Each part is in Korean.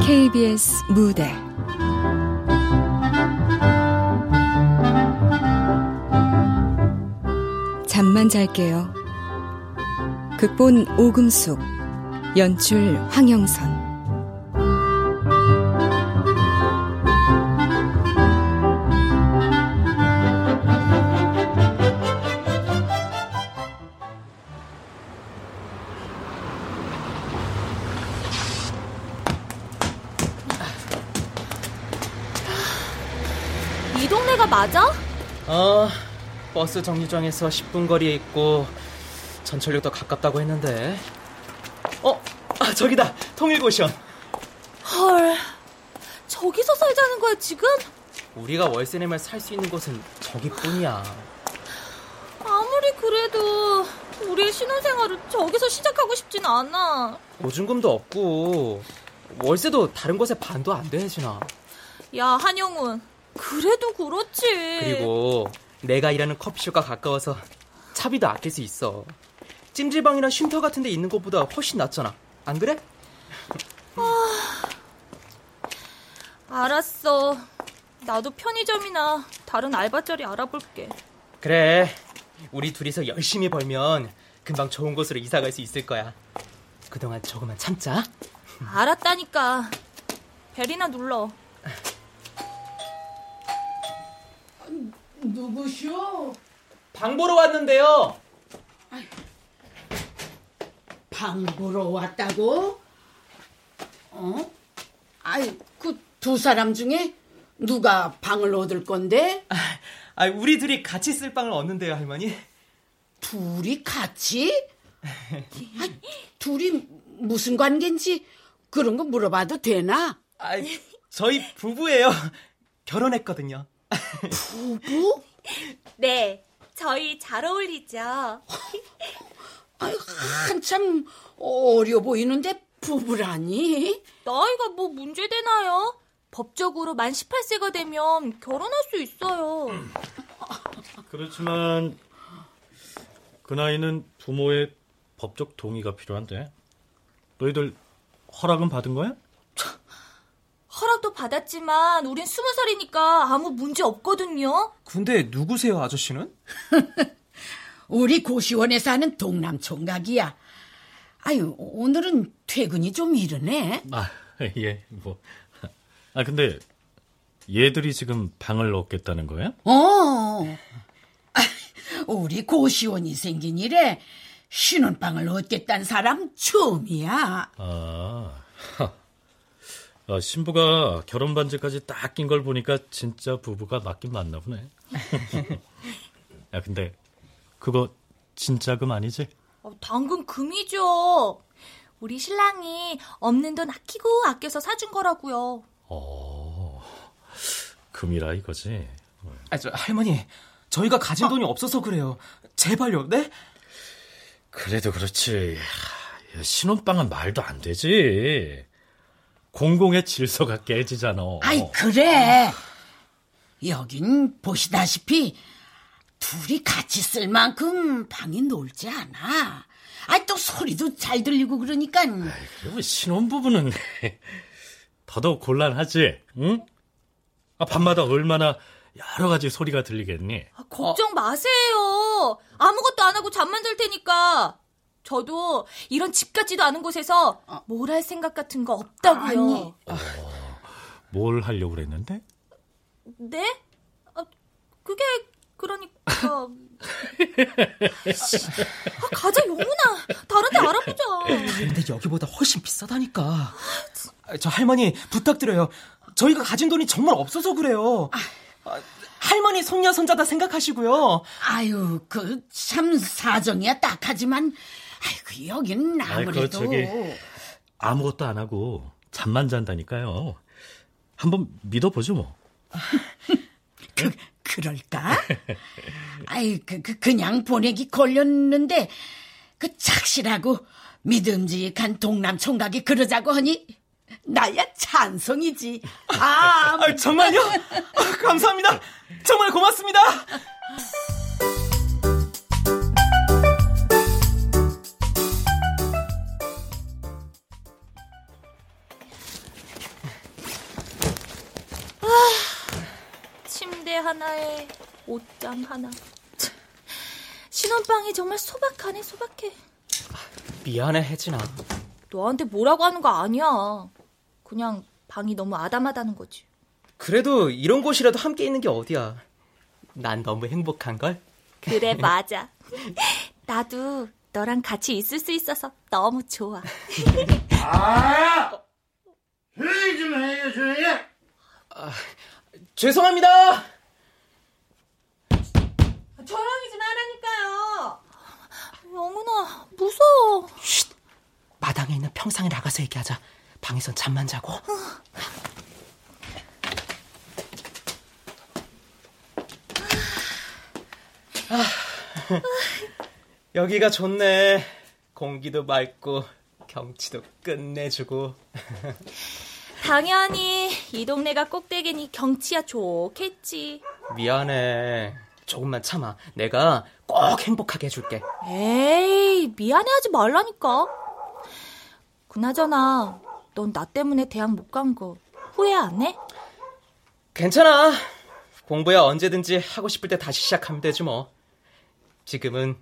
KBS 무대 잠만 잘게요. 극본 오금숙 연출 황영선 어, 버스 정류장에서 10분 거리에 있고 전철역도 가깝다고 했는데. 어, 아, 저기다. 통일고 시원. 헐, 저기서 살자는 거야 지금? 우리가 월세 내면 살 수 있는 곳은 저기뿐이야. 아무리 그래도 우리의 신혼생활을 저기서 시작하고 싶진 않아. 보증금도 없고 월세도 다른 곳에 반도 안 돼, 혜진아. 야 한영훈, 그래도 그렇지. 그리고 내가 일하는 커피숍과 가까워서 차비도 아낄 수 있어. 찜질방이나 쉼터 같은 데 있는 곳보다 훨씬 낫잖아. 안 그래? 알았어. 나도 편의점이나 다른 알바 자리 알아볼게. 그래. 우리 둘이서 열심히 벌면 금방 좋은 곳으로 이사 갈 수 있을 거야. 그동안 조금만 참자. 알았다니까. 벨이나 눌러. 누구쇼? 방 보러 왔는데요. 방 보러 왔다고? 어? 아이, 그 두 사람 중에 누가 방을 얻을 건데? 아, 우리 둘이 같이 쓸 방을 얻는데요, 할머니. 둘이 같이? 아, 둘이 무슨 관계인지 그런 거 물어봐도 되나? 아, 저희 부부예요. 결혼했거든요. 부부? 네, 저희 잘 어울리죠. 아이, 한참 어려 보이는데 부부라니? 나이가 뭐 문제되나요? 법적으로 만 18세가 되면 결혼할 수 있어요. 그렇지만 그 나이는 부모의 법적 동의가 필요한데 너희들 허락은 받은 거야? 허락도 받았지만 우린 스무 살이니까 아무 문제 없거든요. 근데 누구세요, 아저씨는? 우리 고시원에 사는 동남 총각이야. 아유, 오늘은 퇴근이 좀 이르네. 아, 예, 뭐. 아, 근데 얘들이 지금 방을 얻겠다는 거야? 어. 아, 우리 고시원이 생긴 이래 신혼방을 얻겠다는 사람 처음이야. 아, 하. 아, 신부가 결혼 반지까지 딱 낀 걸 보니까 진짜 부부가 맞긴 맞나 보네. 야, 근데 그거 진짜 금 아니지? 어, 당근 금이죠. 우리 신랑이 없는 돈 아끼고 아껴서 사준 거라고요. 어, 금이라 이거지. 아, 저 할머니, 저희가 가진 돈이 없어서 그래요. 제발요, 네? 그래도 그렇지. 야, 신혼방은 말도 안 되지. 공공의 질서가 깨지잖아. 아이, 그래. 여긴 보시다시피 둘이 같이 쓸 만큼 방이 넓지 않아. 아이, 또 소리도 잘 들리고 그러니까. 그리고 신혼부부는 더더욱 곤란하지, 응? 아, 밤마다 얼마나 여러 가지 소리가 들리겠니? 아, 걱정 마세요. 아무것도 안 하고 잠만 잘 테니까. 저도 이런 집 같지도 않은 곳에서 뭘 할 생각 같은 거 없다고요. 아니. 뭘 하려고 그랬는데? 네? 아, 그게 그러니까 아, 가자 용훈아 다른 데 알아보자 근데 여기보다 훨씬 비싸다니까. 아, 저 할머니, 부탁드려요. 저희가 가진 돈이 정말 없어서 그래요. 아, 할머니 손녀 손자다 생각하시고요. 아유, 그 참 사정이야 딱하지만 아이고 여긴 아이, 그 아무래도 저기, 아무것도 안 하고 잠만 잔다니까요. 한번 믿어보죠, 뭐. 그 그럴까? 아이 그, 그 그냥 보내기 걸렸는데 그 착실하고 믿음직한 동남 총각이 그러자고 하니 나야 찬성이지. 아, 아 정말요? 아, 감사합니다. 정말 고맙습니다. 하나에 옷장 하나. 신혼방이 정말 소박하네, 소박해. 미안해 혜진아. 너한테 뭐라고 하는 거 아니야. 그냥 방이 너무 아담하다는 거지. 그래도 이런 곳이라도 함께 있는 게 어디야. 난 너무 행복한 걸. 그래, 맞아. 나도 너랑 같이 있을 수 있어서 너무 좋아. 아! 조용히 좀 해요, 조용히! 죄송합니다. 조용히 좀 하라니까요. 영훈아, 무서워. 마당에 있는 평상에 나가서 얘기하자. 방에선 잠만 자고. 아, 여기가 좋네. 공기도 맑고 경치도 끝내주고. 당연히 이 동네가 꼭대기니 경치야 좋겠지. 미안해. 조금만 참아. 내가 꼭 행복하게 해줄게. 에이, 미안해하지 말라니까. 그나저나, 넌 나 때문에 대학 못 간 거 후회 안 해? 괜찮아. 공부야 언제든지 하고 싶을 때 다시 시작하면 되지 뭐. 지금은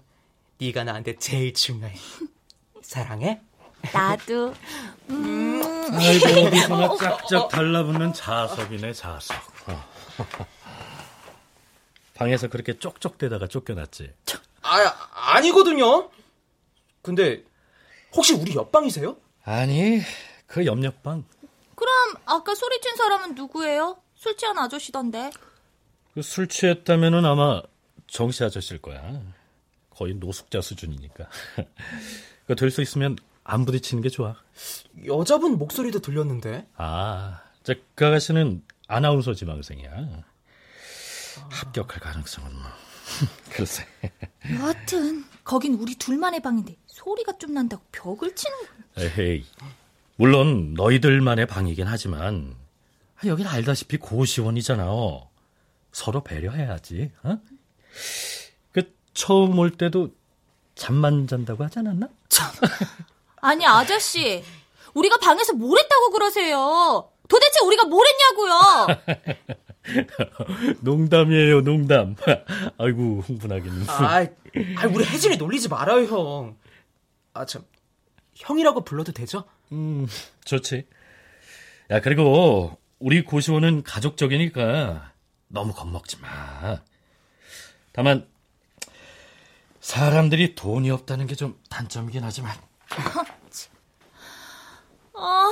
네가 나한테 제일 중요해. 사랑해. 나도. 아이고, 어디서나 짝짝 달라붙는 자석이네, 자석. 어. 방에서 그렇게 쪽쪽대다가 쫓겨났지. 아, 아니거든요. 근데 혹시 우리 옆방이세요? 아니, 그 옆옆방. 그럼 아까 소리친 사람은 누구예요? 술 취한 아저씨던데. 그 술 취했다면은 아마 정씨 아저씨일 거야. 거의 노숙자 수준이니까. 그 될 수 있으면 안 부딪히는 게 좋아. 여자분 목소리도 들렸는데. 아, 저, 그 아가씨는 아나운서 지망생이야. 합격할 가능성은 뭐. 글쎄. 여하튼 거긴 우리 둘만의 방인데 소리가 좀 난다고 벽을 치는 거. 에헤이. 물론 너희들만의 방이긴 하지만 아, 여긴 알다시피 고시원이잖아. 서로 배려해야지. 어? 그 처음 올 때도 잠만 잔다고 하지 않았나? 아니 아저씨, 우리가 방에서 뭘 했다고 그러세요? 도대체 우리가 뭘 했냐고요? 농담이에요, 농담. 아이고 흥분하겠네. 아, 아, 우리 혜진이 놀리지 말아요, 형. 아, 참. 형이라고 불러도 되죠? 음, 좋지. 야, 그리고 우리 고시원은 가족적이니까 너무 겁먹지 마. 다만 사람들이 돈이 없다는 게 좀 단점이긴 하지만 아,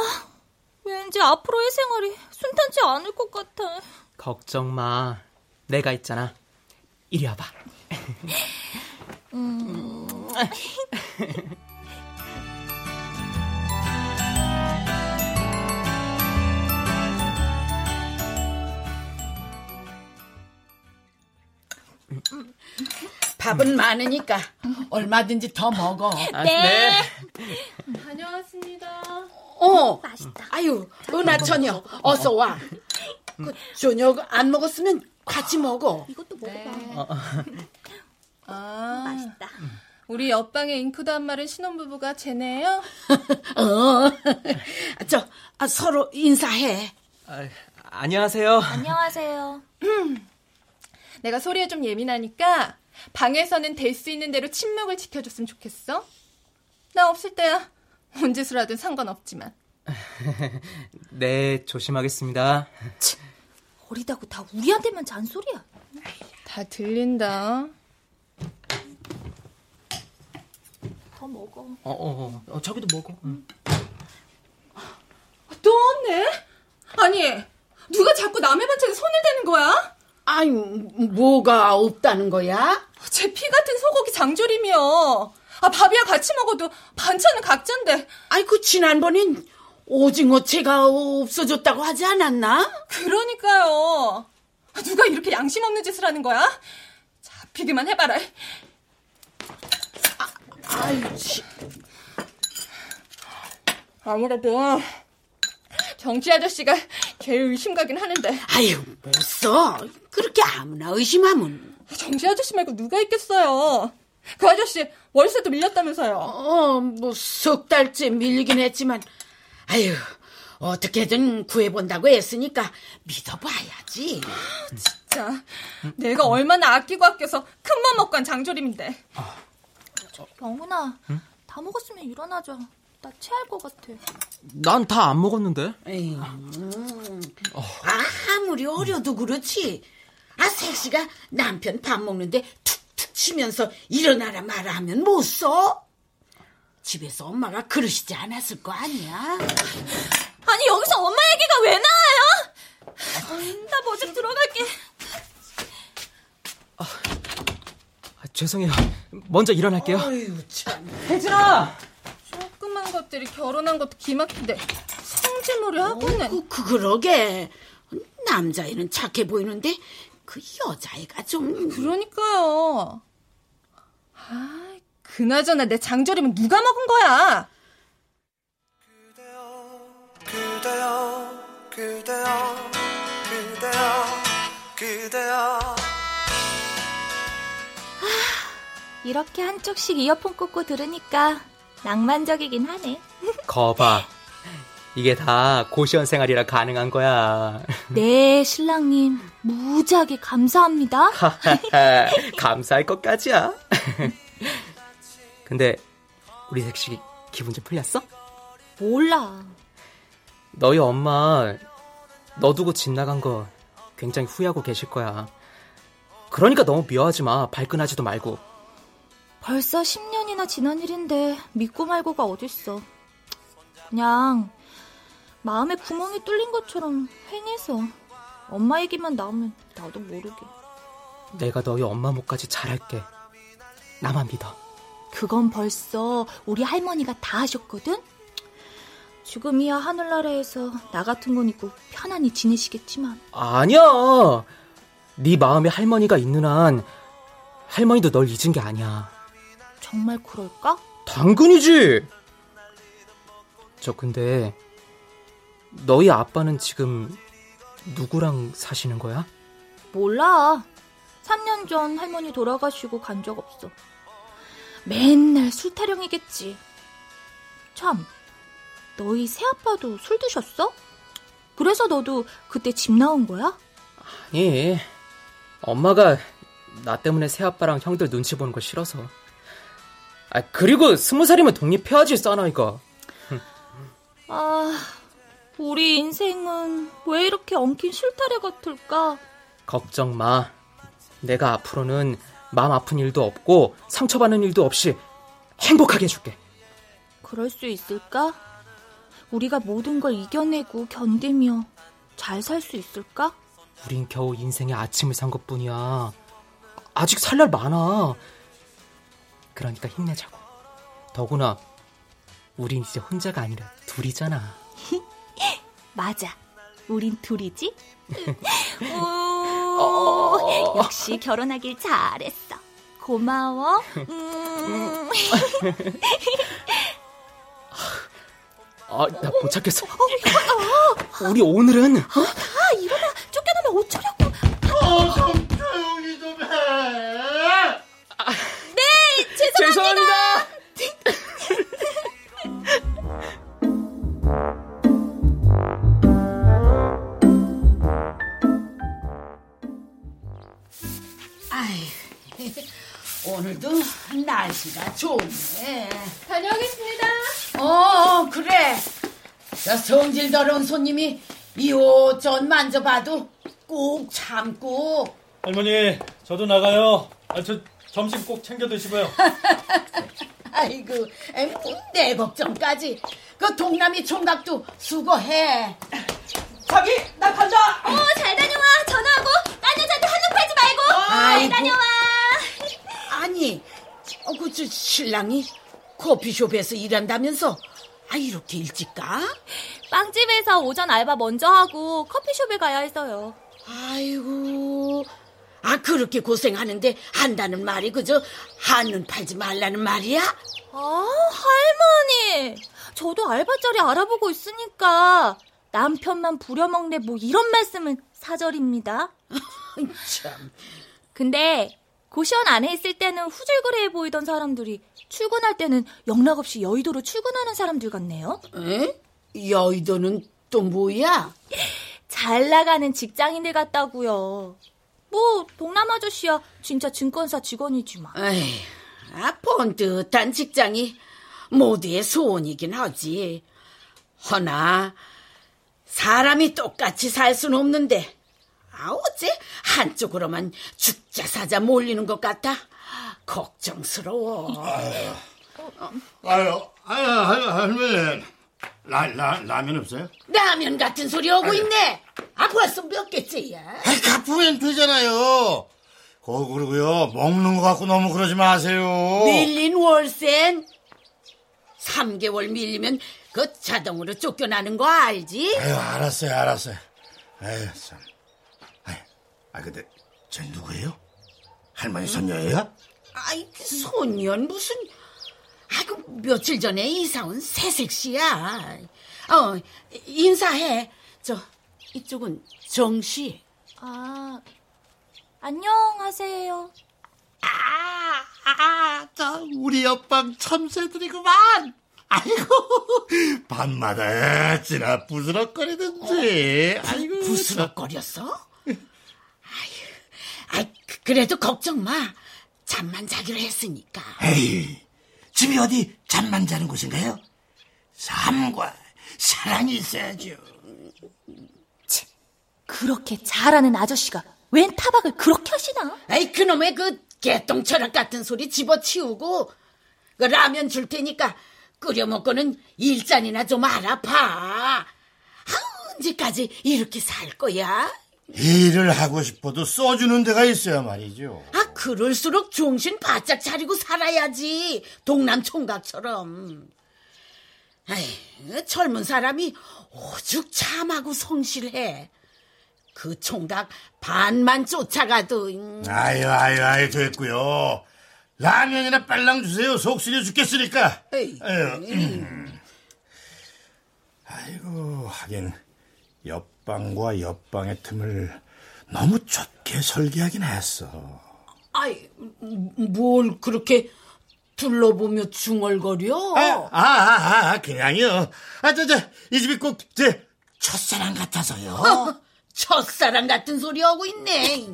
왠지 앞으로의 생활이 순탄치 않을 것 같아. 걱정 마. 내가 있잖아. 이리 와봐. 밥은 많으니까 얼마든지 더 먹어. 아, 네. 다녀왔습니다. 어, 맛있다. 아유, 은하 처녀, 어서 와. 그 저녁 안 먹었으면 같이 먹어. 이것도 먹어봐. 네. 아, 맛있다. 우리 옆방에 잉크도 한 마른 신혼부부가 쟤네요? 어, 저 아, 서로 인사해. 아, 안녕하세요. 안녕하세요. 내가 소리에 좀 예민하니까 방에서는 될 수 있는 대로 침묵을 지켜줬으면 좋겠어. 나 없을 때야 뭔 짓을 하든 상관없지만. 네, 조심하겠습니다. 어리다고 다 우리한테만 잔소리야. 다 들린다. 더 먹어. 어, 어, 어, 저기도 먹어. 응. 또 없네? 아니, 누가 자꾸 남의 반찬에 손을 대는 거야? 아유, 뭐가 없다는 거야? 제 피 같은 소고기 장조림이요. 아, 밥이야 같이 먹어도 반찬은 각자인데. 아이, 그 지난번엔 오징어 채가 없어졌다고 하지 않았나? 그러니까요. 아, 누가 이렇게 양심 없는 짓을 하는 거야? 잡히기만 해봐라. 아유, 치. 아무래도 정치 아저씨가 제일 의심 가긴 하는데. 아유, 못 써. 그렇게 아무나 의심하면. 정치 아저씨 말고 누가 있겠어요. 그 아저씨 월세도 밀렸다면서요. 어, 뭐 석 달째 밀리긴 했지만, 아유, 어떻게든 구해본다고 했으니까 믿어봐야지. 진짜 내가 얼마나 아끼고 아껴서 큰맘 먹고 한 장조림인데. 영훈아, 다 먹었으면 일어나자. 나 체할 것 같아. 난 다 안 먹었는데. 에이, 음. 아무리 어려도 그렇지. 아, 색시가 남편 밥 먹는데 툭툭 치면서 일어나라 마라 하면 못 써? 집에서 엄마가 그러시지 않았을 거 아니야? 아니, 여기서 엄마 얘기가 왜 나와요? 나 먼저 들어갈게. 아, 죄송해요. 먼저 일어날게요. 아유, 참. 혜진아! 조그만 것들이 결혼한 것도 기막힌데 성질놀이 하고는. 그, 그, 그러게. 남자애는 착해 보이는데 그 여자애가 좀 그러니까요. 아, 그나저나 내 장조림은 누가 먹은 거야? 그대여 그대여 그대여 그대여 이렇게 한쪽씩 이어폰 꽂고 들으니까 낭만적이긴 하네. 거봐. 이게 다 고시원 생활이라 가능한 거야. 네, 신랑님. 무지하게 감사합니다. 감사할 것까지야. 근데 우리 색시 기분 좀 풀렸어? 몰라. 너희 엄마 너 두고 집 나간 거 굉장히 후회하고 계실 거야. 그러니까 너무 미워하지 마. 발끈하지도 말고. 벌써 10년이나 지난 일인데 믿고 말고가 어딨어. 그냥 마음에 구멍이 뚫린 것처럼 횡해서 엄마 얘기만 나오면 나도 모르게. 내가 너희 엄마 목까지 잘할게. 나만 믿어. 그건 벌써 우리 할머니가 다 하셨거든? 지금이야 하늘나라에서 나 같은 건 있고 편안히 지내시겠지만 아니야. 네 마음에 할머니가 있는 한 할머니도 널 잊은 게 아니야. 정말 그럴까? 당근이지. 저 근데 너희 아빠는 지금 누구랑 사시는 거야? 몰라. 3년 전 할머니 돌아가시고 간 적 없어. 맨날 술 타령이겠지. 참, 너희 새아빠도 술 드셨어? 그래서 너도 그때 집 나온 거야? 아니, 엄마가 나 때문에 새아빠랑 형들 눈치 보는 거 싫어서. 아, 그리고 스무 살이면 독립해야지, 싸나이가. 아, 우리 인생은 왜 이렇게 엉킨 실타래 같을까? 걱정 마. 내가 앞으로는 마음 아픈 일도 없고 상처받는 일도 없이 행복하게 해줄게. 그럴 수 있을까? 우리가 모든 걸 이겨내고 견디며 잘 살 수 있을까? 우린 겨우 인생의 아침을 산 것뿐이야. 아직 살 날 많아. 그러니까 힘내자고. 더구나 우린 이제 혼자가 아니라 둘이잖아. 맞아. 우린 둘이지? 오, 역시 결혼하길 잘했어. 고마워. 음. 아, 나 못 찾겠어. 우리 오늘은 아, 일어나. 쫓겨나면 어쩌려고. 어 좀 조용히 좀 해. 네, 죄송합니다. 죄송합니다. 날씨가 좋네. 다녀오겠습니다. 어, 그래. 저 성질 더러운 손님이 이 옷 전 만져봐도 꼭 참고. 할머니, 저도 나가요. 아, 저 점심 꼭 챙겨 드시고요. 아이고, 내 걱정까지. 그 동남이 총각도 수고해. 자기, 나 간다. 어, 잘 다녀와. 전화하고 딴 여자한테 한눈 팔지 말고. 아이고. 잘 다녀와. 아니, 어, 그, 저, 신랑이 커피숍에서 일한다면서, 아, 이렇게 일찍 가? 빵집에서 오전 알바 먼저 하고 커피숍에 가야 해서요. 아이고, 아, 그렇게 고생하는데 한다는 말이 그저 한눈 팔지 말라는 말이야? 아, 할머니. 저도 알바 자리 알아보고 있으니까 남편만 부려먹네 뭐 이런 말씀은 사절입니다. 참. 근데 고시원 안에 있을 때는 후줄그레해 보이던 사람들이 출근할 때는 영락 없이 여의도로 출근하는 사람들 같네요. 에? 여의도는 또 뭐야? 잘 나가는 직장인들 같다고요. 뭐 동남 아저씨야 진짜 증권사 직원이지만. 에이, 아, 번듯한 직장이 모두의 소원이긴 하지. 허나 사람이 똑같이 살 수는 없는데 아 어째 한쪽으로만 죽자 사자 몰리는 것 같아 걱정스러워. 아유, 아유, 아유, 할머니. 라, 라, 라면 없어요? 라면 같은 소리 하고 있네. 아 벌써 몇 개째야? 아, 갚으면 되잖아요. 거 그러고요. 먹는 거 갖고 너무 그러지 마세요. 밀린 월세는 3개월 밀리면 그 자동으로 쫓겨나는 거 알지? 아유, 알았어요, 알았어요. 아유, 참. 아, 근데, 쟤 누구예요? 할머니 손녀예요? 아이 손년 무슨 아이고 며칠 전에 이사 온 새색 씨야. 어 인사해. 저 이쪽은 정씨. 아 안녕하세요. 아, 아, 저, 우리 옆방 참새들이구만. 아이고, 밤마다 어찌나 부스럭거리든지. 아이고. 부스럭거렸어? 아이 그래도 걱정 마. 잠만 자기로 했으니까. 에이, 집이 어디 잠만 자는 곳인가요? 삶과 사랑이 있어야죠. 그렇게 잘하는 아저씨가 웬 타박을 그렇게 하시나? 아이 그놈의 그 개똥 철학 같은 소리 집어치우고 그 라면 줄 테니까 끓여 먹고는 일잔이나 좀 알아봐. 아, 언제까지 이렇게 살 거야? 일을 하고 싶어도 써주는 데가 있어야 말이죠. 아 그럴수록 정신 바짝 차리고 살아야지 동남 총각처럼. 아이 젊은 사람이 오죽 참하고 성실해. 그 총각 반만 쫓아가도 음. 아유, 아유, 아유, 됐고요. 라면이나 빨랑 주세요. 속 쓰려 죽겠으니까. 에이. 아유, 음. 아이고, 하긴 옆 방과 옆방의 틈을 너무 좁게 설계하긴 했어. 아이, 뭘 그렇게 둘러보며 중얼거려? 아, 아, 아, 아, 그냥요. 아, 저, 저, 이 집이 꼭제 첫사랑 같아서요. 첫사랑 같은 소리 하고 있네.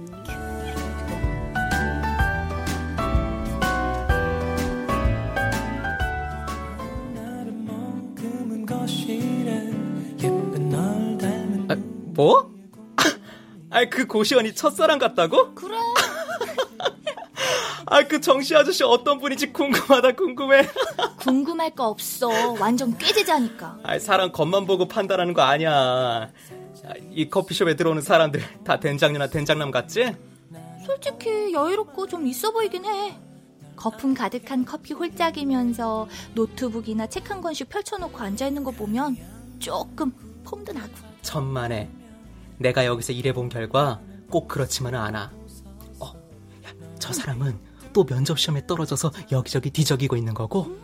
뭐? 아, 그 고시원이 첫사랑 같다고? 그래. 아, 그 정씨 아저씨 어떤 분인지 궁금하다, 궁금해. 궁금할 거 없어. 완전 꾀지자니까. 아, 사람 겉만 보고 판단하는 거 아니야. 아, 이 커피숍에 들어오는 사람들 다 된장녀나 된장남 같지? 솔직히 여유롭고 좀 있어 보이긴 해. 거품 가득한 커피 홀짝이면서 노트북이나 책 한 권씩 펼쳐놓고 앉아있는 거 보면 조금 폼도 나고. 천만에. 내가 여기서 일해본 결과 꼭 그렇지만은 않아. 어, 야, 저 사람은 또 면접 시험에 떨어져서 여기저기 뒤적이고 있는 거고,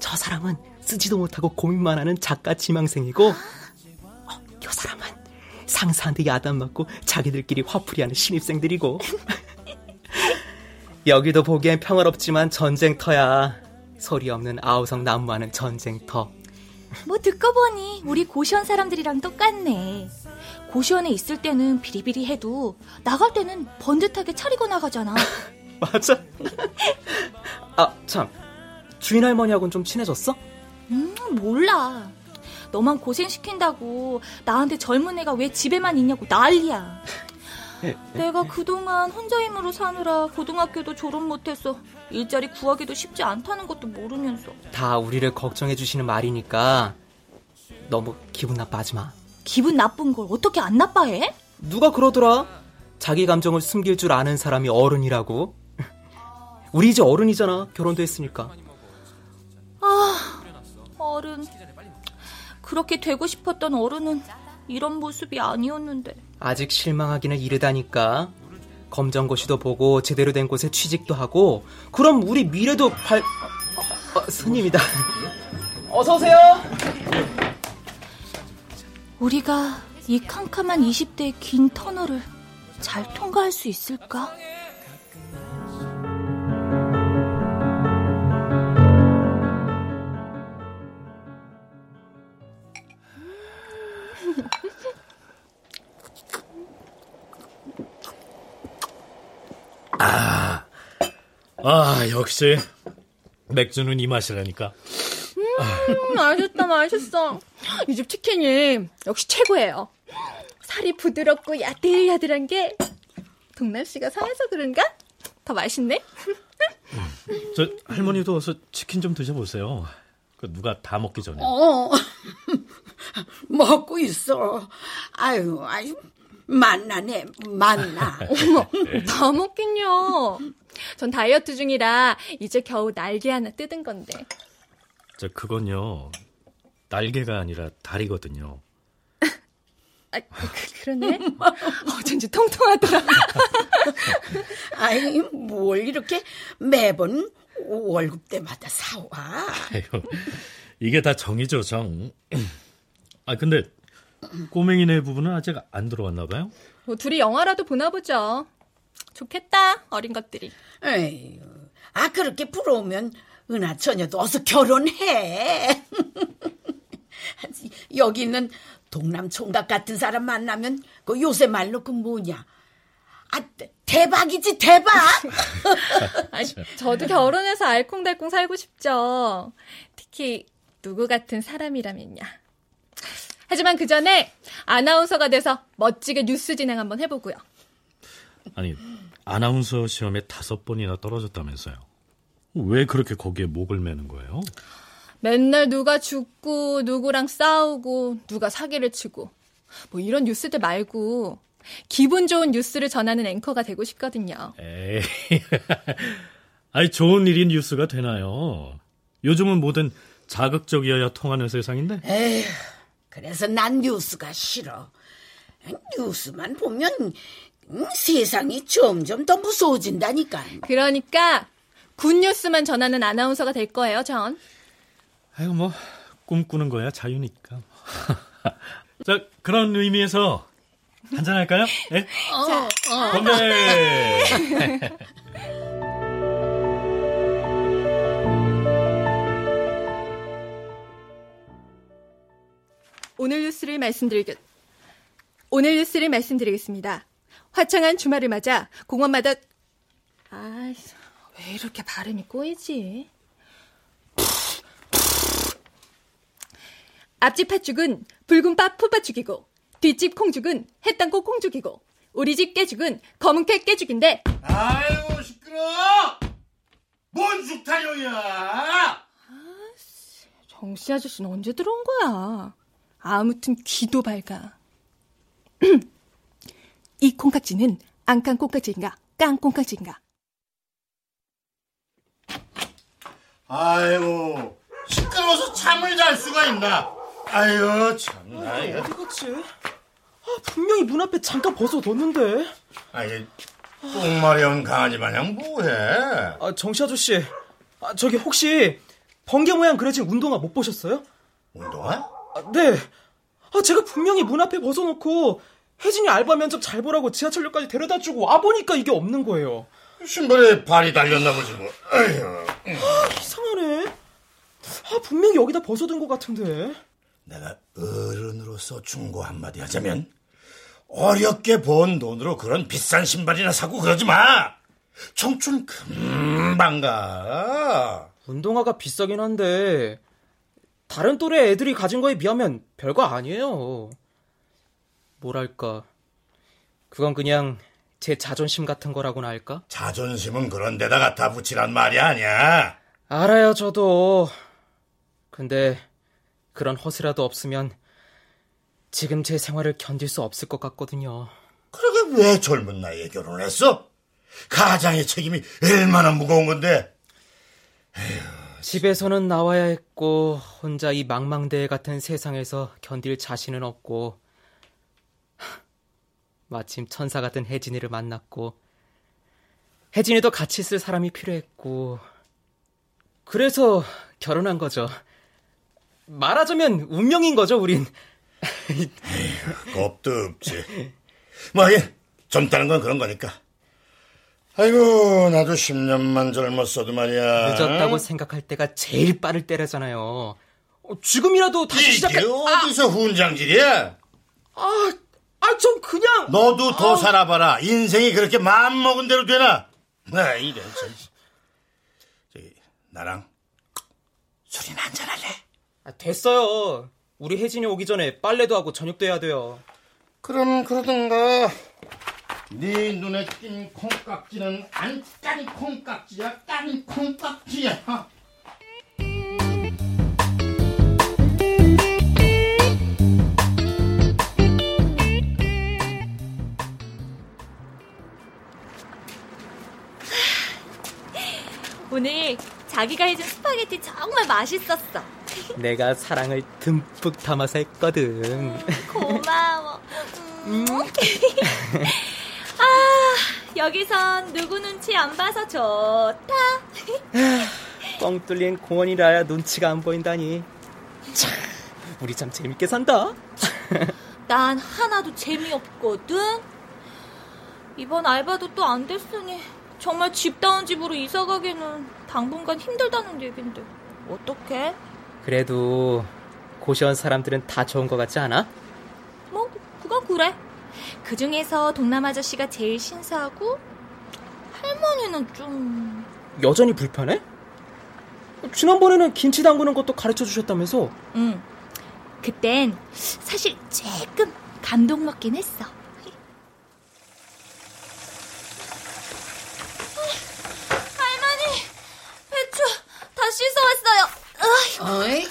저 사람은 쓰지도 못하고 고민만 하는 작가 지망생이고, 어, 요 사람은 상사한테 야단 맞고 자기들끼리 화풀이하는 신입생들이고. 여기도 보기엔 평화롭지만 전쟁터야. 소리 없는 아우성 난무하는 전쟁터. 뭐 듣고 보니 우리 고시원 사람들이랑 똑같네. 고시원에 있을 때는 비리비리해도 나갈 때는 번듯하게 차리고 나가잖아. 맞아. 아, 참. 주인 할머니하고는 좀 친해졌어? 음, 몰라. 너만 고생시킨다고 나한테 젊은 애가 왜 집에만 있냐고 난리야. 내가 그동안 혼자 힘으로 사느라 고등학교도 졸업 못해서 일자리 구하기도 쉽지 않다는 것도 모르면서 다 우리를 걱정해 주시는 말이니까 너무 기분 나빠하지 마. 기분 나쁜 걸 어떻게 안 나빠해? 누가 그러더라? 자기 감정을 숨길 줄 아는 사람이 어른이라고. 우리 이제 어른이잖아. 결혼도 했으니까. 아, 어른. 그렇게 되고 싶었던 어른은 이런 모습이 아니었는데. 아직 실망하기는 이르다니까. 검정고시도 보고 제대로 된 곳에 취직도 하고 그럼 우리 미래도 발... 어, 어, 손님이다. 어서 오세요. 우리가 이 캄캄한 20대의 긴 터널을 잘 통과할 수 있을까? 아, 역시 맥주는 이 맛이라니까. 음, 맛있다, 맛있어. 이 집 치킨이 역시 최고예요. 살이 부드럽고 야들야들한 게 동남 씨가 성해서 그런가? 더 맛있네. 저 할머니도 어서 치킨 좀 드셔보세요. 그 누가 다 먹기 전에. 어, 먹고 있어. 아유, 아유, 만나네, 만나. 어머, 다 먹긴요. 전 다이어트 중이라 이제 겨우 날개 하나 뜯은 건데. 저 그건요 날개가 아니라 다리거든요. 아, 그, 그러네. 어쩐지 통통하더라. 아이, 뭘 이렇게 매번 월급 때마다 사와. 아유, 이게 다 정이죠 정. 아 근데 꼬맹이네 부부는 아직 안 들어왔나 봐요. 뭐 둘이 영화라도 보나 보죠. 좋겠다 어린 것들이. 에휴, 아 그렇게 부러우면 은하 처녀도 어서 결혼해. 여기 있는 동남 총각 같은 사람 만나면 그 요새 말로 그 뭐냐? 아 대박이지 대박. 아, 저도 결혼해서 알콩달콩 살고 싶죠. 특히 누구 같은 사람이라면요. 하지만 그 전에 아나운서가 돼서 멋지게 뉴스 진행 한번 해보고요. 아니 아나운서 시험에 다섯 번이나 떨어졌다면서요. 왜 그렇게 거기에 목을 매는 거예요? 맨날 누가 죽고 누구랑 싸우고 누가 사기를 치고 뭐 이런 뉴스들 말고 기분 좋은 뉴스를 전하는 앵커가 되고 싶거든요. 에이, 아니 좋은 일이 뉴스가 되나요? 요즘은 뭐든 자극적이어야 통하는 세상인데. 에휴, 그래서 난 뉴스가 싫어. 뉴스만 보면 음, 세상이 점점 더 무서워진다니까. 그러니까 굿뉴스만 전하는 아나운서가 될 거예요, 전. 아이고 뭐 꿈꾸는 거야 자유니까. 자 그런 의미에서 한잔 할까요? 네? 자, 어. 건배. 오늘 뉴스를 말씀드리겠 오늘 뉴스를 말씀드리겠습니다. 화창한 주말을 맞아 공원마다 아, 왜 이렇게 발음이 꼬이지? 앞집 팥죽은 붉은 팥 풋팥죽이고 뒷집 콩죽은 햇땅콩 콩죽이고 우리 집 깨죽은 검은깨 깨죽인데 아이고 시끄러. 뭔 죽타령이야? 정씨 아저씨는 언제 들어온 거야? 아무튼 귀도 밝아. 이 콩깍지는 안깐 콩깍지인가 깡 콩깍지인가? 아이고 시끄러워서 잠을 잘 수가 있나? 아유 참나 이거. 어디 갔지? 아, 분명히 문 앞에 잠깐 벗어뒀는데. 아이 똥마려운 강아지 마냥 뭐해? 아, 정씨 아저씨. 아, 저기 혹시 번개 모양 그려진 운동화 못 보셨어요? 운동화? 아, 네. 아, 제가 분명히 문 앞에 벗어놓고 혜진이 알바 면접 잘 보라고 지하철역까지 데려다 주고 와 보니까 이게 없는 거예요. 신발에 발이 달렸나 보지 뭐. 아휴. 아, 이상하네. 아, 분명히 여기다 벗어둔 것 같은데. 내가 어른으로서 충고 한마디 하자면 어렵게 번 돈으로 그런 비싼 신발이나 사고 그러지 마. 청춘 금방 가. 운동화가 비싸긴 한데 다른 또래 애들이 가진 거에 비하면 별거 아니에요. 뭐랄까. 그건 그냥 제 자존심 같은 거라고나 할까? 자존심은 그런 데다 갖다 붙이란 말이 아니야. 알아요, 저도. 근데 그런 허세라도 없으면 지금 제 생활을 견딜 수 없을 것 같거든요. 그러게 왜 젊은 나이에 결혼했어? 가장의 책임이 얼마나 무거운 건데. 집에서는 나와야 했고 혼자 이 망망대해 같은 세상에서 견딜 자신은 없고 마침 천사 같은 혜진이를 만났고 혜진이도 같이 있을 사람이 필요했고 그래서 결혼한 거죠. 말하자면 운명인 거죠, 우린. 겁도 없지. 뭐, 예, 젊다는 건 그런 거니까. 아이고, 나도 10년만 젊었어도 말이야. 늦었다고 생각할 때가 제일 빠를 때라잖아요. 어, 지금이라도 다시 시작해. 이게 어디서 훈장질이야? 아, 아, 좀 그냥. 너도 더 살아봐라. 인생이 그렇게 마음 먹은 대로 되나? 나 이래, 참. 저기, 나랑 술이나 한잔 할래? 아, 됐어요. 우리 혜진이 오기 전에 빨래도 하고 저녁도 해야 돼요. 그럼 그러든가. 네 눈에 띈 콩깍지는 안 까니 콩깍지야, 까니 콩깍지야. 오늘 자기가 해준 스파게티 정말 맛있었어. 내가 사랑을 듬뿍 담아서 했거든. 고마워. 음. 아, 여기선 누구 눈치 안 봐서 좋다. 뻥 뚫린 공원이라야 눈치가 안 보인다니. 참, 우리 참 재밌게 산다. 난 하나도 재미없거든. 이번 알바도 또 안 됐으니 정말 집다운 집으로 이사 가기는 당분간 힘들다는 얘긴데 어떡해? 그래도 고시원 사람들은 다 좋은 것 같지 않아? 뭐 그건 그래. 그 중에서 동남 아저씨가 제일 신사하고 할머니는 좀 여전히 불편해? 지난번에는 김치 담그는 것도 가르쳐 주셨다면서? 응. 그땐 사실 조금 감동 먹긴 했어. 할머니, 배추 다 씻 어이?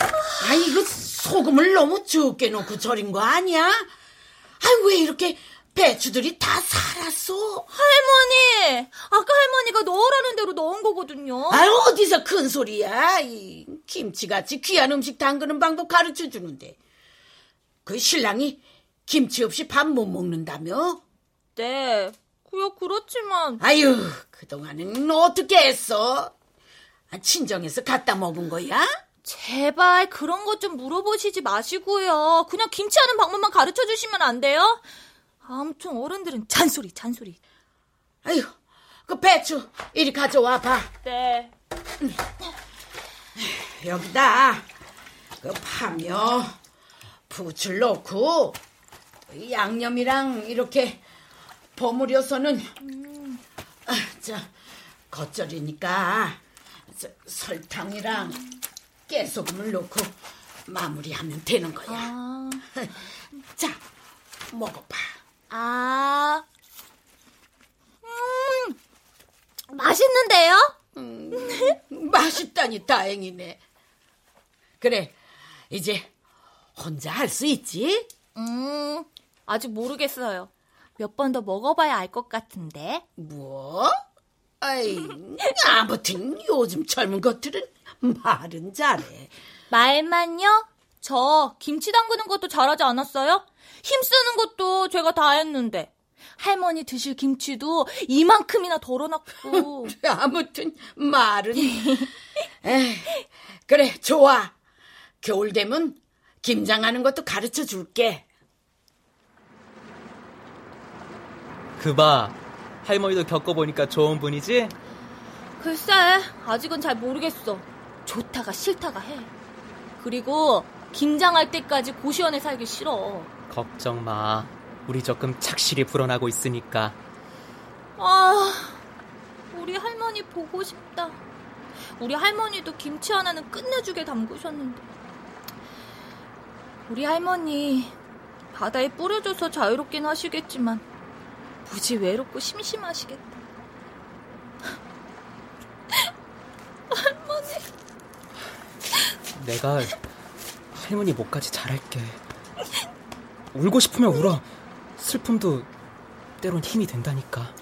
아, 이거 소금을 너무 적게 넣고 절인 거 아니야? 아, 왜 이렇게 배추들이 다 살았어? 할머니, 아까 할머니가 넣으라는 대로 넣은 거거든요. 아, 어디서 큰 소리야? 이 김치같이 귀한 음식 담그는 방법 가르쳐 주는데. 그 신랑이 김치 없이 밥 못 먹는다며? 네, 그야 그렇지만 아유, 그동안은 어떻게 했어? 아, 친정에서 갖다 먹은 거야? 제발 그런 것 좀 물어보시지 마시고요. 그냥 김치하는 방법만 가르쳐 주시면 안 돼요? 아무튼 어른들은 잔소리, 잔소리. 아유, 그 배추 이리 가져와 봐. 네. 여기다 그 파며 부추를 넣고 이 양념이랑 이렇게 버무려서는 아, 자 겉절이니까 저, 설탕이랑 깨소금을 넣고 마무리하면 되는 거야. 아, 자 먹어봐. 아, 음, 맛있는데요? 맛있다니 다행이네. 그래 이제 혼자 할 수 있지? 음, 아직 모르겠어요. 몇 번 더 먹어봐야 알 것 같은데. 뭐? 아이, 아무튼 요즘 젊은 것들은 말은 잘해. 말만요? 저 김치 담그는 것도 잘하지 않았어요? 힘쓰는 것도 제가 다 했는데. 할머니 드실 김치도 이만큼이나 덜어놨고. 아무튼 말은. 에이, 그래, 좋아. 겨울 되면 김장하는 것도 가르쳐 줄게. 그봐 할머니도 겪어보니까 좋은 분이지? 글쎄, 아직은 잘 모르겠어. 좋다가 싫다가 해. 그리고 김장할 때까지 고시원에 살기 싫어. 걱정 마 우리 조금 착실히 불어나고 있으니까 아, 우리 할머니 보고 싶다. 우리 할머니도 김치 하나는 끝내주게 담그셨는데. 우리 할머니 바다에 뿌려져서 자유롭긴 하시겠지만 무지 외롭고 심심하시겠다. 할머니. 내가 할머니 목까지 잘할게 울고 싶으면 울어 슬픔도 때론 힘이 된다니까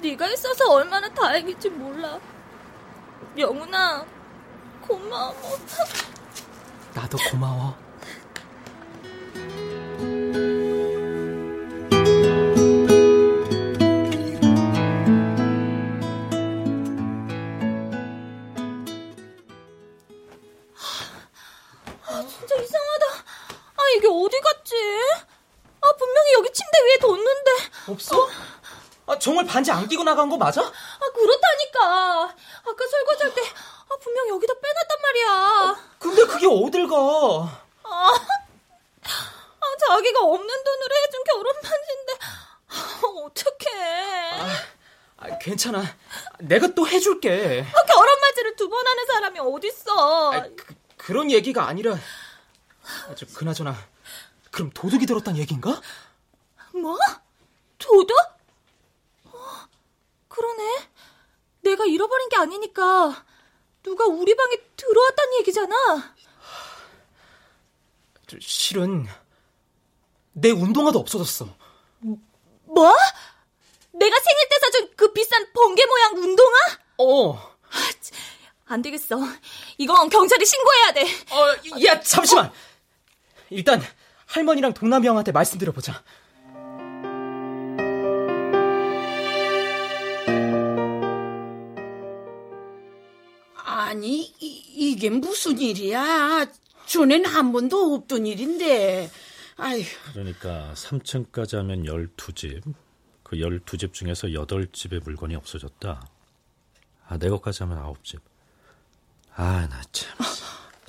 네가 있어서 얼마나 다행인지 몰라. 영훈아, 고마워. 나도 고마워 반지 안 끼고 나간 거 맞아? 아, 그렇다니까. 아까 설거지할 때, 아, 분명 여기다 빼놨단 말이야. 근데 그게 어딜 가? 아, 아 자기가 없는 돈으로 해준 결혼 반지인데, 아, 어떡해. 아, 아, 괜찮아. 내가 또 해줄게. 아, 결혼 반지를 두 번 하는 사람이 어딨어. 아, 그, 그런 얘기가 아니라. 아, 저, 그나저나. 그럼 도둑이 들었단 얘기인가? 뭐? 도둑? 어, 그러네. 내가 잃어버린 게 아니니까 누가 우리 방에 들어왔다는 얘기잖아. 저, 실은 내 운동화도 없어졌어. 뭐? 내가 생일 때 사준 그 비싼 번개 모양 운동화? 어. 안 되겠어. 이건 경찰에 신고해야 돼. 어, 야, 잠시만. 일단 할머니랑 동남이 형한테 말씀드려보자. 아니, 이, 게 무슨 일이야? 전엔 한 번도 없던 일인데. 아휴. 그러니까 3층까지 하면 12집. 그 12집 중에서 8집의 물건이 없어졌다. 아, 내 것까지 하면 9집. 아, 나 참.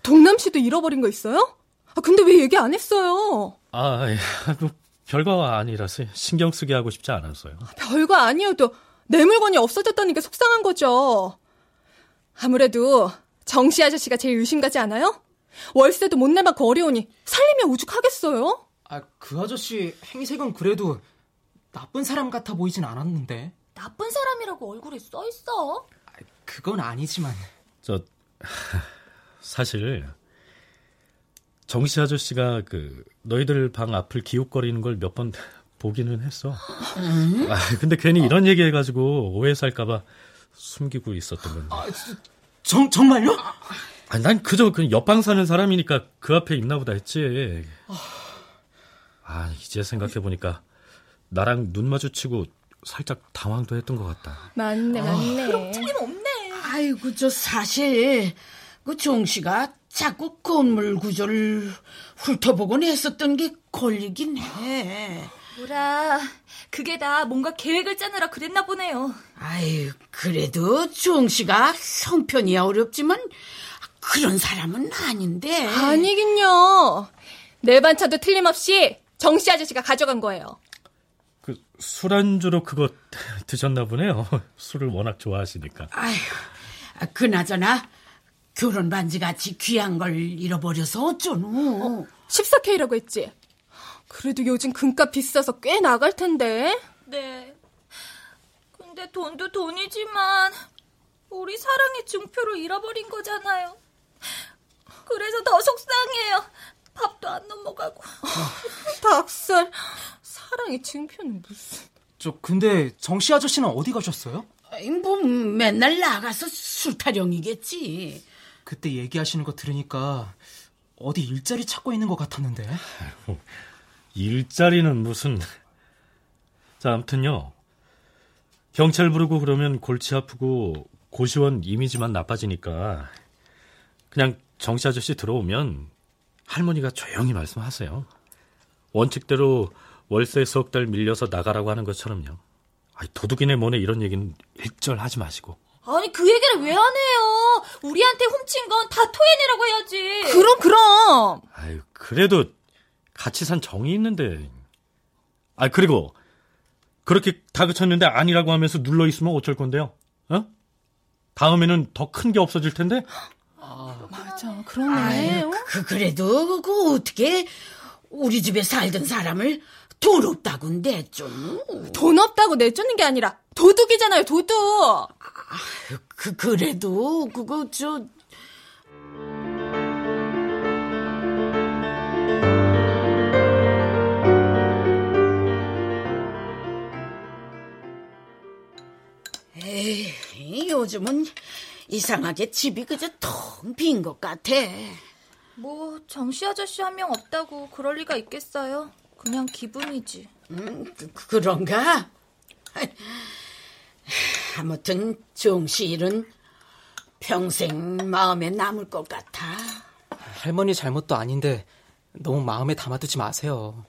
동남 씨도 잃어버린 거 있어요? 아, 근데 왜 얘기 안 했어요? 아, 예. 뭐 별거 아니라서 신경 쓰게 하고 싶지 않았어요. 별거 아니어도 내 물건이 없어졌다는 게 속상한 거죠. 아무래도 정씨 아저씨가 제일 의심가지 않아요? 월세도 못 내받고 어려우니 살림이 오죽하겠어요? 아, 그 아저씨 행색은 그래도 나쁜 사람 같아 보이진 않았는데. 나쁜 사람이라고 얼굴에 써 있어. 아, 그건 아니지만. 저 사실 정씨 아저씨가 그 너희들 방 앞을 기웃거리는 걸 몇 번 보기는 했어. 음? 아, 근데 괜히 이런 얘기 해가지고 오해 살까봐 숨기고 있었던 건데. 아, 정, 정말요? 아, 난 그저 그 옆방 사는 사람이니까 그 앞에 있나 보다 했지. 아, 이제 생각해보니까 나랑 눈 마주치고 살짝 당황도 했던 것 같다. 맞네, 맞네. 아, 그럼 틀림없네. 아이고, 저 사실 그 종씨가 자꾸 건물 구조를 훑어보곤 했었던 게 걸리긴 해. 뭐라, 그게 다 뭔가 계획을 짜느라 그랬나 보네요. 아유, 그래도 종씨가 형편이야 어렵지만 그런 사람은 아닌데. 아니긴요. 내 반차도 틀림없이 정 씨 아저씨가 가져간 거예요. 그 술안주로 그거 드셨나 보네요. 술을 워낙 좋아하시니까. 아휴, 그나저나 결혼 반지 같이 귀한 걸 잃어버려서 어쩌노. 어, 14K라고 했지? 그래도 요즘 금값 비싸서 꽤 나갈 텐데. 네. 근데 돈도 돈이지만 우리 사랑의 증표를 잃어버린 거잖아요. 그래서 더 속상해요. 밥도 안 넘어가고. 닭살. 사랑의 증표는 무슨. 저 근데 정씨 아저씨는 어디 가셨어요? 뭐 맨날 나가서 술 타령이겠지. 그때 얘기하시는 거 들으니까 어디 일자리 찾고 있는 것 같았는데. 일자리는 무슨. 자, 아무튼요. 경찰 부르고 그러면 골치 아프고 고시원 이미지만 나빠지니까 그냥 정씨 아저씨 들어오면 할머니가 조용히 말씀하세요. 원칙대로 월세 석 달 밀려서 나가라고 하는 것처럼요. 아이, 도둑이네 뭐네 이런 얘기는 일절 하지 마시고. 아니 그 얘기를 왜안 해요? 우리한테 훔친 건 다 토해내라고 해야지. 그럼 그럼. 아유 그래도 같이 산 정이 있는데. 아 그리고 그렇게 다그쳤는데 아니라고 하면서 눌러 있으면 어쩔 건데요? 어? 다음에는 더 큰 게 없어질 텐데. 아, 맞아. 그러네. 아유, 그, 그래도 그 어떻게 우리 집에 살던 사람을 돈 없다고 내쫓? 돈 없다고 내쫓는 게 아니라 도둑이잖아요, 도둑. 아, 그 그래도 그거 저 에이, 요즘은 이상하게 집이 그저 텅 빈 것 같아. 뭐 정씨 아저씨 한 명 없다고 그럴 리가 있겠어요. 그냥 기분이지. 음, 그, 런가 아무튼 정씨 일은 평생 마음에 남을 것 같아. 할머니 잘못도 아닌데 너무 마음에 담아두지 마세요.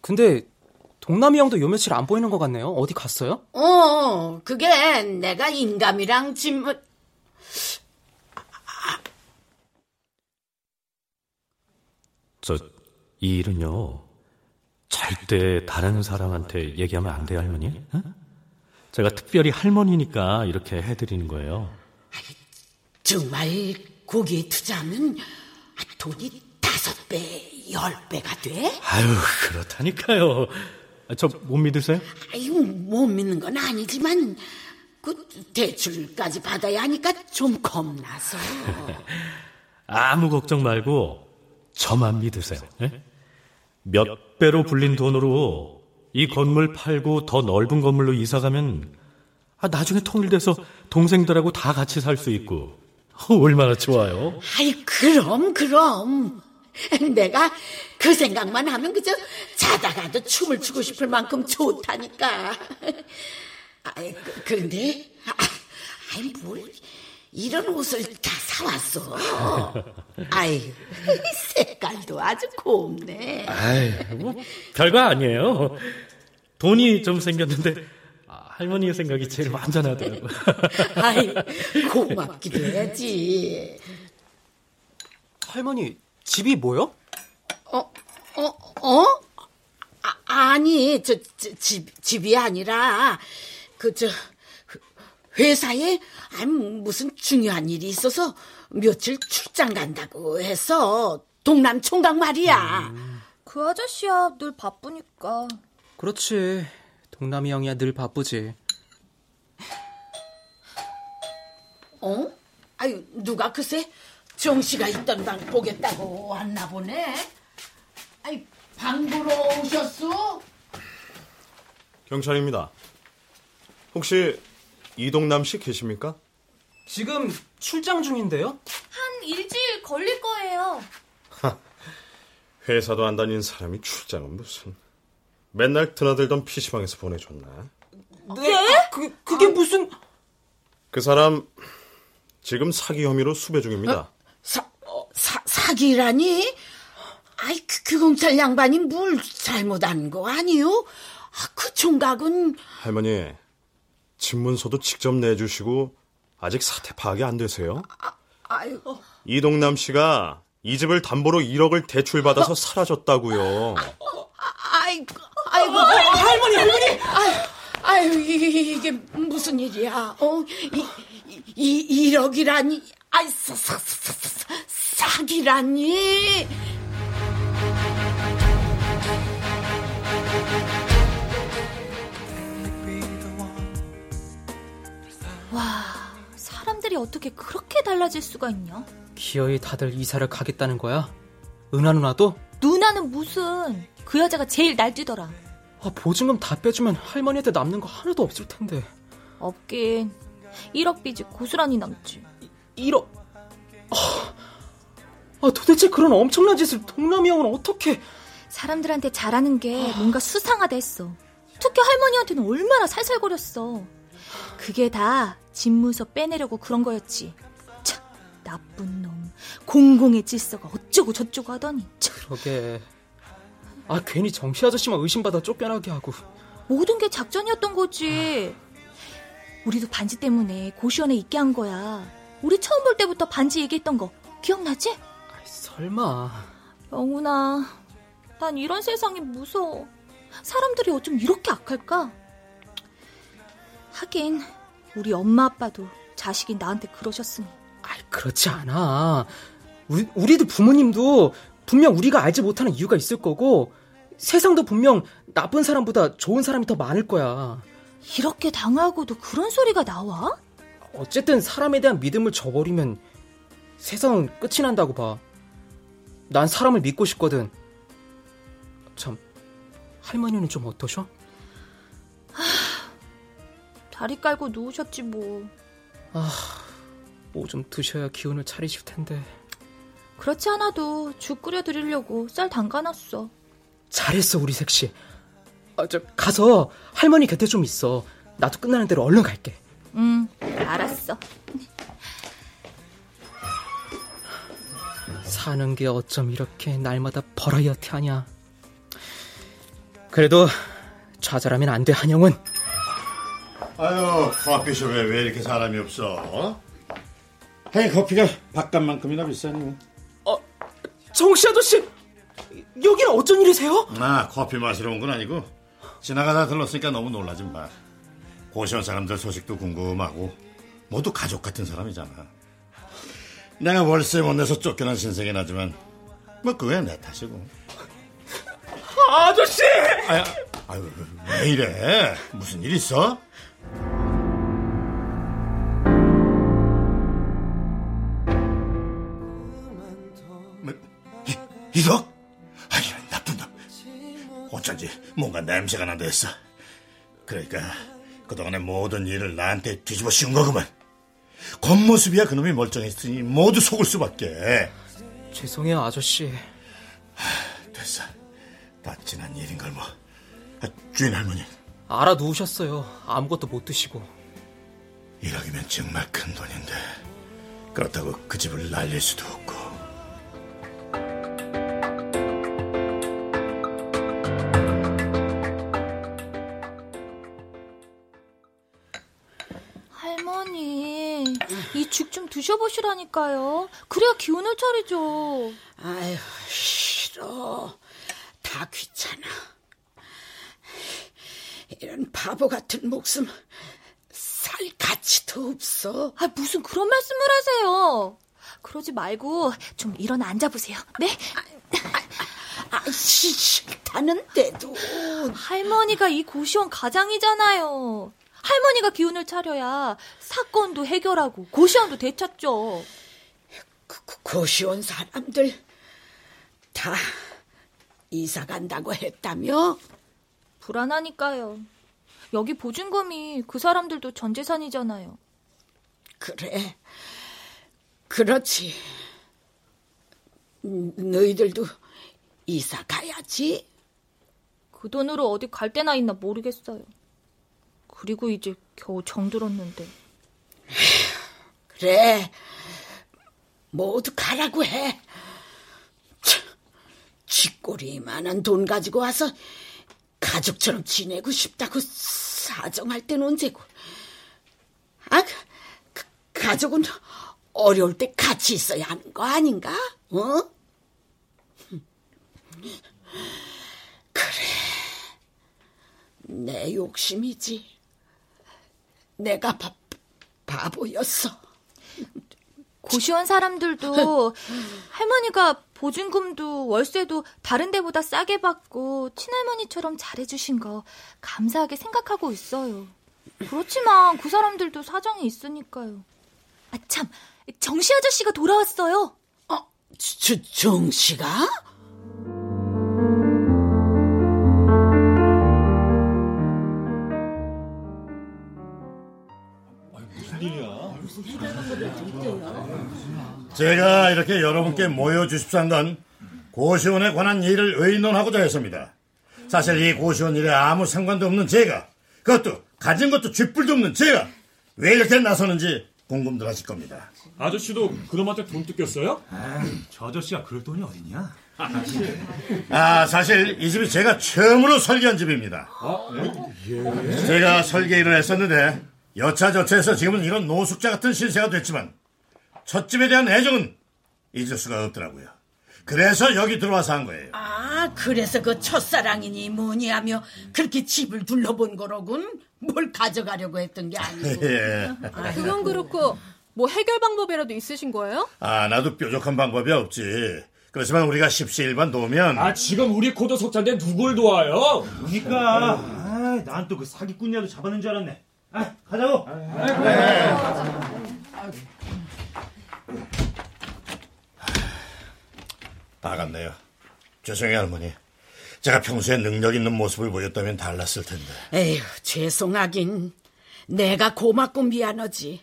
근데 동남이 형도 요 며칠 안 보이는 것 같네요. 어디 갔어요? 어, 그게 내가 인감이랑 짐을 저, 이 일은요, 절대 다른 사람한테 얘기하면 안 돼요, 할머니. 응? 제가 특별히 할머니니까 이렇게 해드리는 거예요. 정말 거기에 투자하면 돈이 다섯 배, 열 배가 돼? 아유, 그렇다니까요. 저 못 믿으세요? 아유, 못 믿는 건 아니지만 그 대출까지 받아야 하니까 좀 겁나서. 아무 걱정 말고 저만 믿으세요. 예? 몇 배로 불린 돈으로 이 건물 팔고 더 넓은 건물로 이사 가면 아, 나중에 통일돼서 동생들하고 다 같이 살 수 있고 얼마나 좋아요. 아이, 그럼, 그럼. 내가 그 생각만 하면 그저 자다가도 춤을 추고 싶을 만큼 좋다니까. 아이, 그, 그런데, 아, 아이, 뭘, 이런 옷을 다 사왔어. 아이, 색깔도 아주 곱네. 아이, 뭐 별거 아니에요. 돈이 좀 생겼는데 아, 할머니의 생각이 제일 완전하더라고. 아이, 고맙기도 해야지. 할머니, 집이 뭐요? 어, 어, 어? 아, 아니, 저, 저, 집, 집이 아니라, 그, 저, 그 회사에, 아니, 무슨 중요한 일이 있어서 며칠 출장 간다고 해서, 동남 총각 말이야. 그 아저씨야 늘 바쁘니까. 그렇지. 동남이 형이야 늘 바쁘지. 어? 아유, 누가 글쎄, 정씨가 있던 방 보겠다고 왔나 보네. 아이, 방 보러 오셨어? 경찰입니다. 혹시 이동남 씨 계십니까? 지금 출장 중인데요? 한 일주일 걸릴 거예요. 회사도 안 다니는 사람이 출장은 무슨. 맨날 드나들던 PC방에서 보내줬나? 네? 그, 그게 무슨... 그 사람 지금 사기 혐의로 수배 중입니다. 사, 어, 사, 사기라니? 아이, 그, 그 경찰 양반이 뭘 잘못한 거 아니요? 아, 그 총각은, 할머니, 집문서도 직접 내주시고 아직 사태 파악이 안 되세요? 아이고, 이동남 씨가 이 집을 담보로 1억을 대출받아서 사라졌다고요. 아이고, 아이고, 할머니, 할머니! 아유, 아유, 이- 이게 무슨 일이야? 어? 이, 이, 이 1억이라니? 아이, 사, 사, 사, 사, 사, 사기라니? 와, 사람들이 어떻게 그렇게 달라질 수가 있냐? 기어이 다들 이사를 가겠다는 거야? 은하 누나도? 누나는 무슨 그 여자가 제일 날뛰더라. 아, 보증금 다 빼주면 할머니한테 남는 거 하나도 없을 텐데. 없긴 1억 빚이 고스란히 남지. 1억... 아, 아, 도대체 그런 엄청난 짓을 동남이 형은 어떻게... 사람들한테 잘하는 게 뭔가 수상하다 했어. 특히 할머니한테는 얼마나 살살거렸어. 그게 다 집문서 빼내려고 그런 거였지. 참, 나쁜 놈. 공공의 질서가 어쩌고 저쩌고 하더니. 참, 그러게... 아, 괜히 정씨 아저씨만 의심받아 쫓겨나게 하고... 모든 게 작전이었던 거지. 우리도 반지 때문에 고시원에 있게 한 거야. 우리 처음 볼 때부터 반지 얘기했던 거 기억나지? 아이, 설마... 영훈아, 난 이런 세상이 무서워. 사람들이 어쩜 이렇게 악할까? 하긴 우리 엄마 아빠도 자식이 나한테 그러셨으니. 아이, 그렇지 않아. 우리, 우리도 부모님도 분명 우리가 알지 못하는 이유가 있을 거고, 세상도 분명 나쁜 사람보다 좋은 사람이 더 많을 거야. 이렇게 당하고도 그런 소리가 나와? 어쨌든 사람에 대한 믿음을 저버리면 세상은 끝이 난다고 봐. 난 사람을 믿고 싶거든. 참, 할머니는 좀 어떠셔? 다리 깔고 누우셨지 뭐. 뭐좀 드셔야 기운을 차리실 텐데. 그렇지 않아도 죽 끓여 드리려고 쌀 담가놨어. 잘했어, 우리 색시. 아, 저, 가서 할머니 곁에 좀 있어. 나도 끝나는 대로 얼른 갈게. 응, 알았어. 사는 게 어쩜 이렇게 날마다 버라이어티 하냐. 그래도 좌절하면 안 돼, 한영은. 아유, 커피숍에 왜 이렇게 사람이 없어? 아니, 커피가 바깥만큼이나 비싸니. 정씨 아저씨! 여기는 어쩐 일이세요? 아, 커피 마시러 온 건 아니고 지나가다 들렀으니까 너무 놀라지 마. 고시원 사람들 소식도 궁금하고 모두 가족 같은 사람이잖아. 내가 월세 못 내서 쫓겨난 신세긴 하지만 뭐 그게 내 탓이고. 아저씨! 아유, 아유, 왜 이래? 무슨 일 있어? 뭐, 이- 이거? 아니, 나쁜 놈. 어쩐지 뭔가 냄새가 난다 했어. 그러니까 그동안의 모든 일을 나한테 뒤집어 씌운 거구만. 겉모습이야 그놈이 멀쩡했으니 모두 속을 수밖에. 죄송해요, 아저씨. 됐어. 다 지난 일인 걸 뭐. 아, 주인 할머니, 알아 누우셨어요. 아무것도 못 드시고. 1억이면 정말 큰 돈인데 그렇다고 그 집을 날릴 수도 없고 좀 드셔보시라니까요. 그래야 기운을 차리죠. 아유, 싫어. 다 귀찮아. 이런 바보 같은 목숨 살 가치도 없어. 아, 무슨 그런 말씀을 하세요. 그러지 말고 좀 일어나 앉아보세요. 네? 아, 씨, 싫다는데도. 할머니가 이 고시원 가장이잖아요. 할머니가 기운을 차려야 사건도 해결하고 고시원도 되찾죠. 그, 그 고시원 사람들 다 이사 간다고 했다며? 불안하니까요. 여기 보증금이 그 사람들도 전 재산이잖아요. 그래. 그렇지. 음, 너희들도 이사 가야지. 그 돈으로 어디 갈 데나 있나 모르겠어요. 그리고 이제 겨우 정들었는데. 그래. 모두 가라고 해. 참, 쥐꼬리만한 돈 가지고 와서 가족처럼 지내고 싶다고 사정할 땐 언제고. 아, 그, 그, 가족은 어려울 때 같이 있어야 하는 거 아닌가? 어? 그래. 내 욕심이지. 내가 바, 바보였어. 고시원 사람들도 할머니가 보증금도 월세도 다른 데보다 싸게 받고 친할머니처럼 잘해주신 거 감사하게 생각하고 있어요. 그렇지만 그 사람들도 사정이 있으니까요. 아, 참. 정씨 아저씨가 돌아왔어요. 어, 저, 정씨가? 제가 이렇게 여러분께 모여주십사 한 건 고시원에 관한 일을 의논하고자 했습니다. 사실 이 고시원 일에 아무 상관도 없는 제가 그것도 가진 것도 쥐뿔도 없는 제가 왜 이렇게 나서는지 궁금들 하실 겁니다. 아저씨도 그놈한테 돈 뜯겼어요? 저 아저씨가 그럴 돈이 어딨냐? 아 사실 이 집이 제가 처음으로 설계한 집입니다. 제가 설계 일을 했었는데 여차저차해서 지금은 이런 노숙자 같은 신세가 됐지만 첫 집에 대한 애정은 잊을 수가 없더라고요. 그래서 여기 들어와서 한 거예요. 아, 그래서 그 첫사랑이니 뭐니 하며 그렇게 집을 둘러본 거로군. 뭘 가져가려고 했던 게 아니고. 예. 그건 그렇고 뭐 해결 방법이라도 있으신 거예요? 아, 나도 뾰족한 방법이 없지. 그렇지만 우리가 십시일반 도우면 아 지금 우리 코도 석자인데 누굴 도와요? 그러니까 아, 난또 그 사기꾼이라도 잡아낸 줄 알았네. 아, 가자고. 나갔네요. 죄송해요, 할머니. 제가 평소에 능력 있는 모습을 보였다면 달랐을 텐데. 에휴, 죄송하긴. 내가 고맙고 미안하지.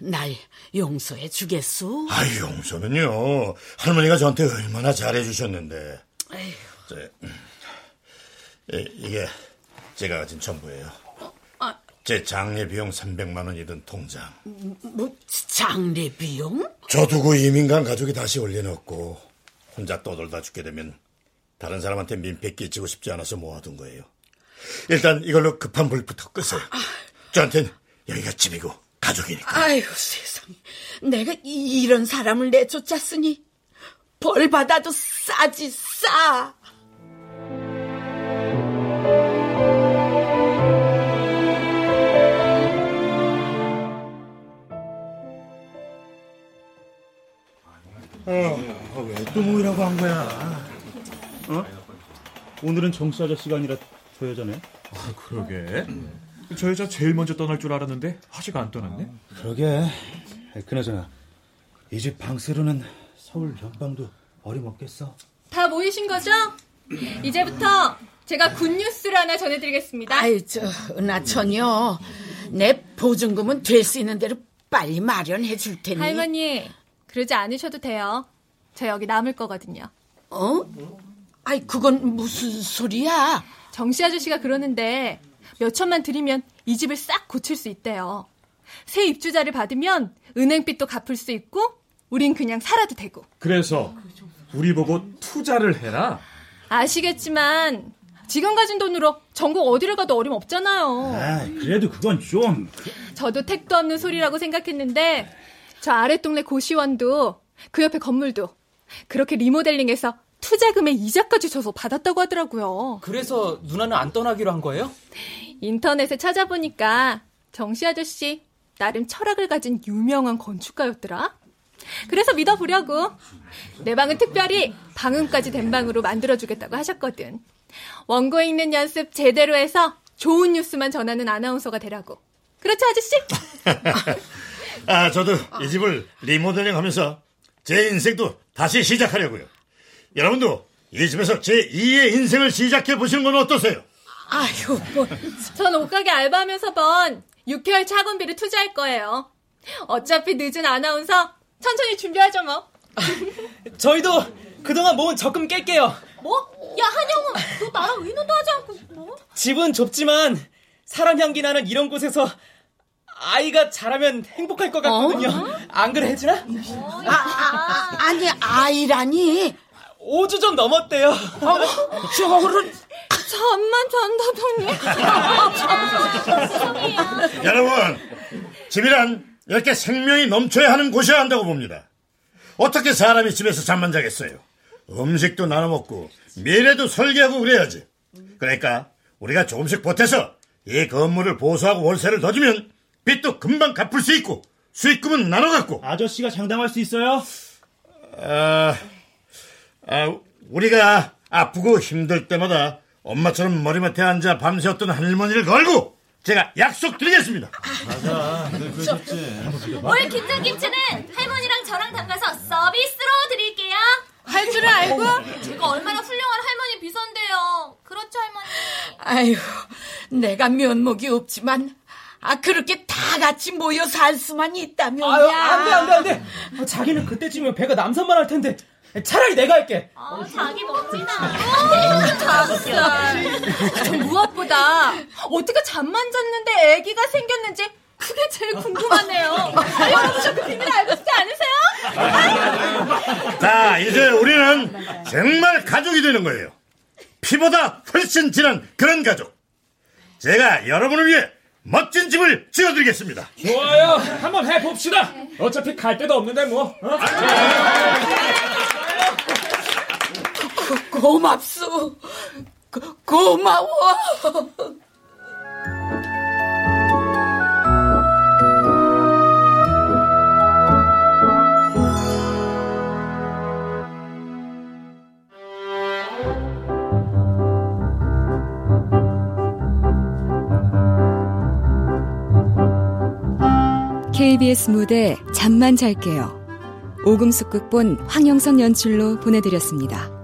날 용서해 주겠소? 아, 용서는요. 할머니가 저한테 얼마나 잘해 주셨는데. 에휴. 저, 음, 예, 이게 제가 가진 전부예요. 아. 제 장례 비용 300만 원이 든 통장. 뭐 장례 비용? 저 두고 이민간 가족이 다시 올려놓고 혼자 떠돌다 죽게 되면 다른 사람한테 민폐 끼치고 싶지 않아서 모아둔 거예요. 일단 이걸로 급한 불부터 끄세요. 저한텐 여기가 집이고 가족이니까. 아유 세상에. 내가 이, 이런 사람을 내쫓았으니 벌 받아도 싸지 싸. 또 모이라고 한 거야? 어? 오늘은 정씨 아저씨가 아니라 저 여자네. 아, 그러게. 저 여자 제일 먼저 떠날 줄 알았는데 아직 안 떠났네. 그러게. 그나저나 이 집 방세로는 서울 연방도 어림없겠어. 다 모이신 거죠? 이제부터 제가 굿뉴스를 하나 전해드리겠습니다. 아유 저 은하천이요. 내 보증금은 될 수 있는 대로 빨리 마련해 줄 테니. 할머니, 그러지 않으셔도 돼요. 저 여기 남을 거거든요. 어? 아이 그건 무슨 소리야? 정씨 아저씨가 그러는데 몇 천만 드리면 이 집을 싹 고칠 수 있대요. 새 입주자를 받으면 은행빚도 갚을 수 있고 우린 그냥 살아도 되고. 그래서 우리 보고 투자를 해라. 아시겠지만 지금 가진 돈으로 전국 어디를 가도 어림없잖아요. 아, 그래도 그건 좀. 저도 택도 없는 소리라고 생각했는데 저 아랫동네 고시원도 그 옆에 건물도 그렇게 리모델링해서 투자금에 이자까지 줘서 받았다고 하더라고요. 그래서 누나는 안 떠나기로 한 거예요? 인터넷에 찾아보니까 정씨 아저씨 나름 철학을 가진 유명한 건축가였더라. 그래서 믿어보려고 내 방은 특별히 방음까지 된 방으로 만들어주겠다고 하셨거든. 원고 읽는 연습 제대로 해서 좋은 뉴스만 전하는 아나운서가 되라고. 그렇죠 아저씨? 아, 저도 이 집을 리모델링 하면서 제 인생도 다시 시작하려고요. 여러분도 이 집에서 제 2의 인생을 시작해 보시는 건 어떠세요? 아유, 뭐. 전 옷가게 알바하면서 번 6개월 차건비를 투자할 거예요. 어차피 늦은 아나운서 천천히 준비하죠 뭐. 저희도 그동안 모은 적금 깰게요. 뭐? 야 한영우, 너 나랑 의논도 하지 않고 뭐? 집은 좁지만 사람 향기 나는 이런 곳에서 아이가 자라면 행복할 것 같거든요. 안 그래, 혜진아? 아, 아, 아니 아이라니. 5주 좀 넘었대요. 저를 잠만 잔다더니. 여러분, 집이란 이렇게 생명이 넘쳐야 하는 곳이어야 한다고 봅니다. 어떻게 사람이 집에서 잠만 자겠어요? 음식도 나눠 먹고 미래도 설계하고 그래야지. 그러니까 우리가 조금씩 보태서 이 건물을 보수하고 월세를 더 주면 빚도 금방 갚을 수 있고 수익금은 나눠 갖고 아저씨가 장담할 수 있어요? 아, 아, 우리가 아프고 힘들 때마다 엄마처럼 머리맡에 앉아 밤새 어떤 할머니를 걸고 제가 약속드리겠습니다. 맞아. 올 김장김치는 할머니랑 저랑 담가서 서비스로 드릴게요. 할 줄을 알고? 제가 얼마나 훌륭한 할머니 비서인데요. 그렇죠 할머니? 아유, 내가 면목이 없지만 아 그렇게 다 같이 모여 살 수만 있다면 아유, 안 돼, 안 돼, 안 돼. 아, 자기는 그때쯤이면 배가 남산만 할 텐데. 차라리 내가 할게. 아, 자기 멋지다. 닭살. 저 무엇보다 어떻게 잠만 잤는데 아기가 생겼는지 그게 제일 궁금하네요. 여러분 저그 비밀 알고 싶지 않으세요? 자, 이제 우리는 정말 가족이 되는 거예요. 피보다 훨씬 진한 그런 가족. 제가 여러분을 위해 멋진 집을 지어드리겠습니다. 좋아요. 한번 해봅시다. 어차피 갈 데도 없는데 뭐. 어? 고맙소. 고, 고마워. KBS 무대 잠만 잘게요. 오금숙 극본 황영선 연출로 보내드렸습니다.